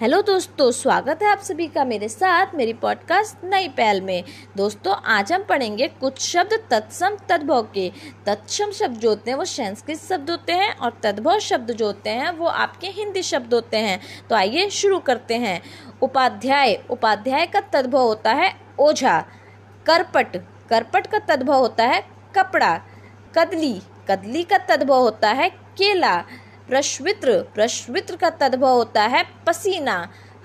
Hello दोस्तों, स्वागत है आप सभी का मेरे साथ, मेरी पॉडकास्ट नई पहल में। दोस्तों, आज हम पढ़ेंगे कुछ शब्द तत्सम तद्भव के। तत्सम शब्द जो होते हैं, वो संस्कृत शब्द होते हैं और तद्भव शब्द जो होते हैं, वो आपके हिंदी शब्द होते हैं। तो आइए शुरू करते हैं। उपाध्याय। उपाध्याय का तद्भव होता है ओझा। करपट। करपट का तद्भव होता है कपड़ा। कदली। कदली का तद्भव होता है केला। प्रश्वित्र प्रश्वित्र का तद्भव होता है पसीना,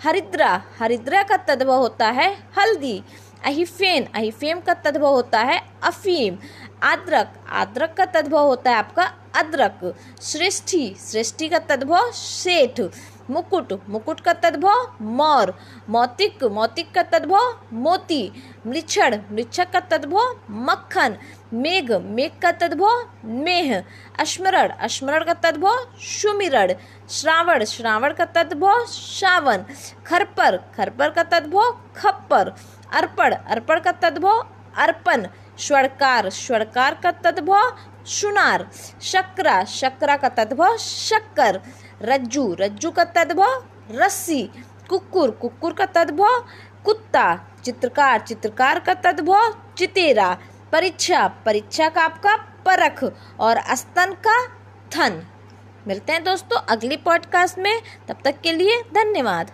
हरिद्रा हरिद्रा का तद्भव होता है हल्दी, अहिफेन, अहिफेम का तद्भव होता है अफीम आद्रक आद्रक का तद्भव होता है आपका अदरक, श्रेष्ठी सृष्टि का तद्भव सेठ मुकुट मुकुट का तद्भव मोर मौतिक मौतिक का तद्भव मोती मृक्षण मृक्षक का तद्भव मक्खन मेघ मेघ का तद्भव मेह अस्मरण अस्मरण का तद्भव सुमिरण श्रावण श्रावण का तद्भव श्रावण खरपर खरपर का तद्भव खप्पर अर्पण अर्पण का तद्भव अर्पण स्वरकार स्वरकार का तद्भव सुनार शक्रा शक्रा का तद्भव शक्कर रज्जू रज्जू का तद्भव, रस्सी कुकुर कुकुर का तद्भव, कुत्ता, चित्रकार चित्रकार का तद्भव, चितेरा, परीक्षा परीक्षा का आपका परख और अस्तन का थन मिलते हैं दोस्तों अगली पॉडकास्ट में, तब तक के लिए धन्यवाद।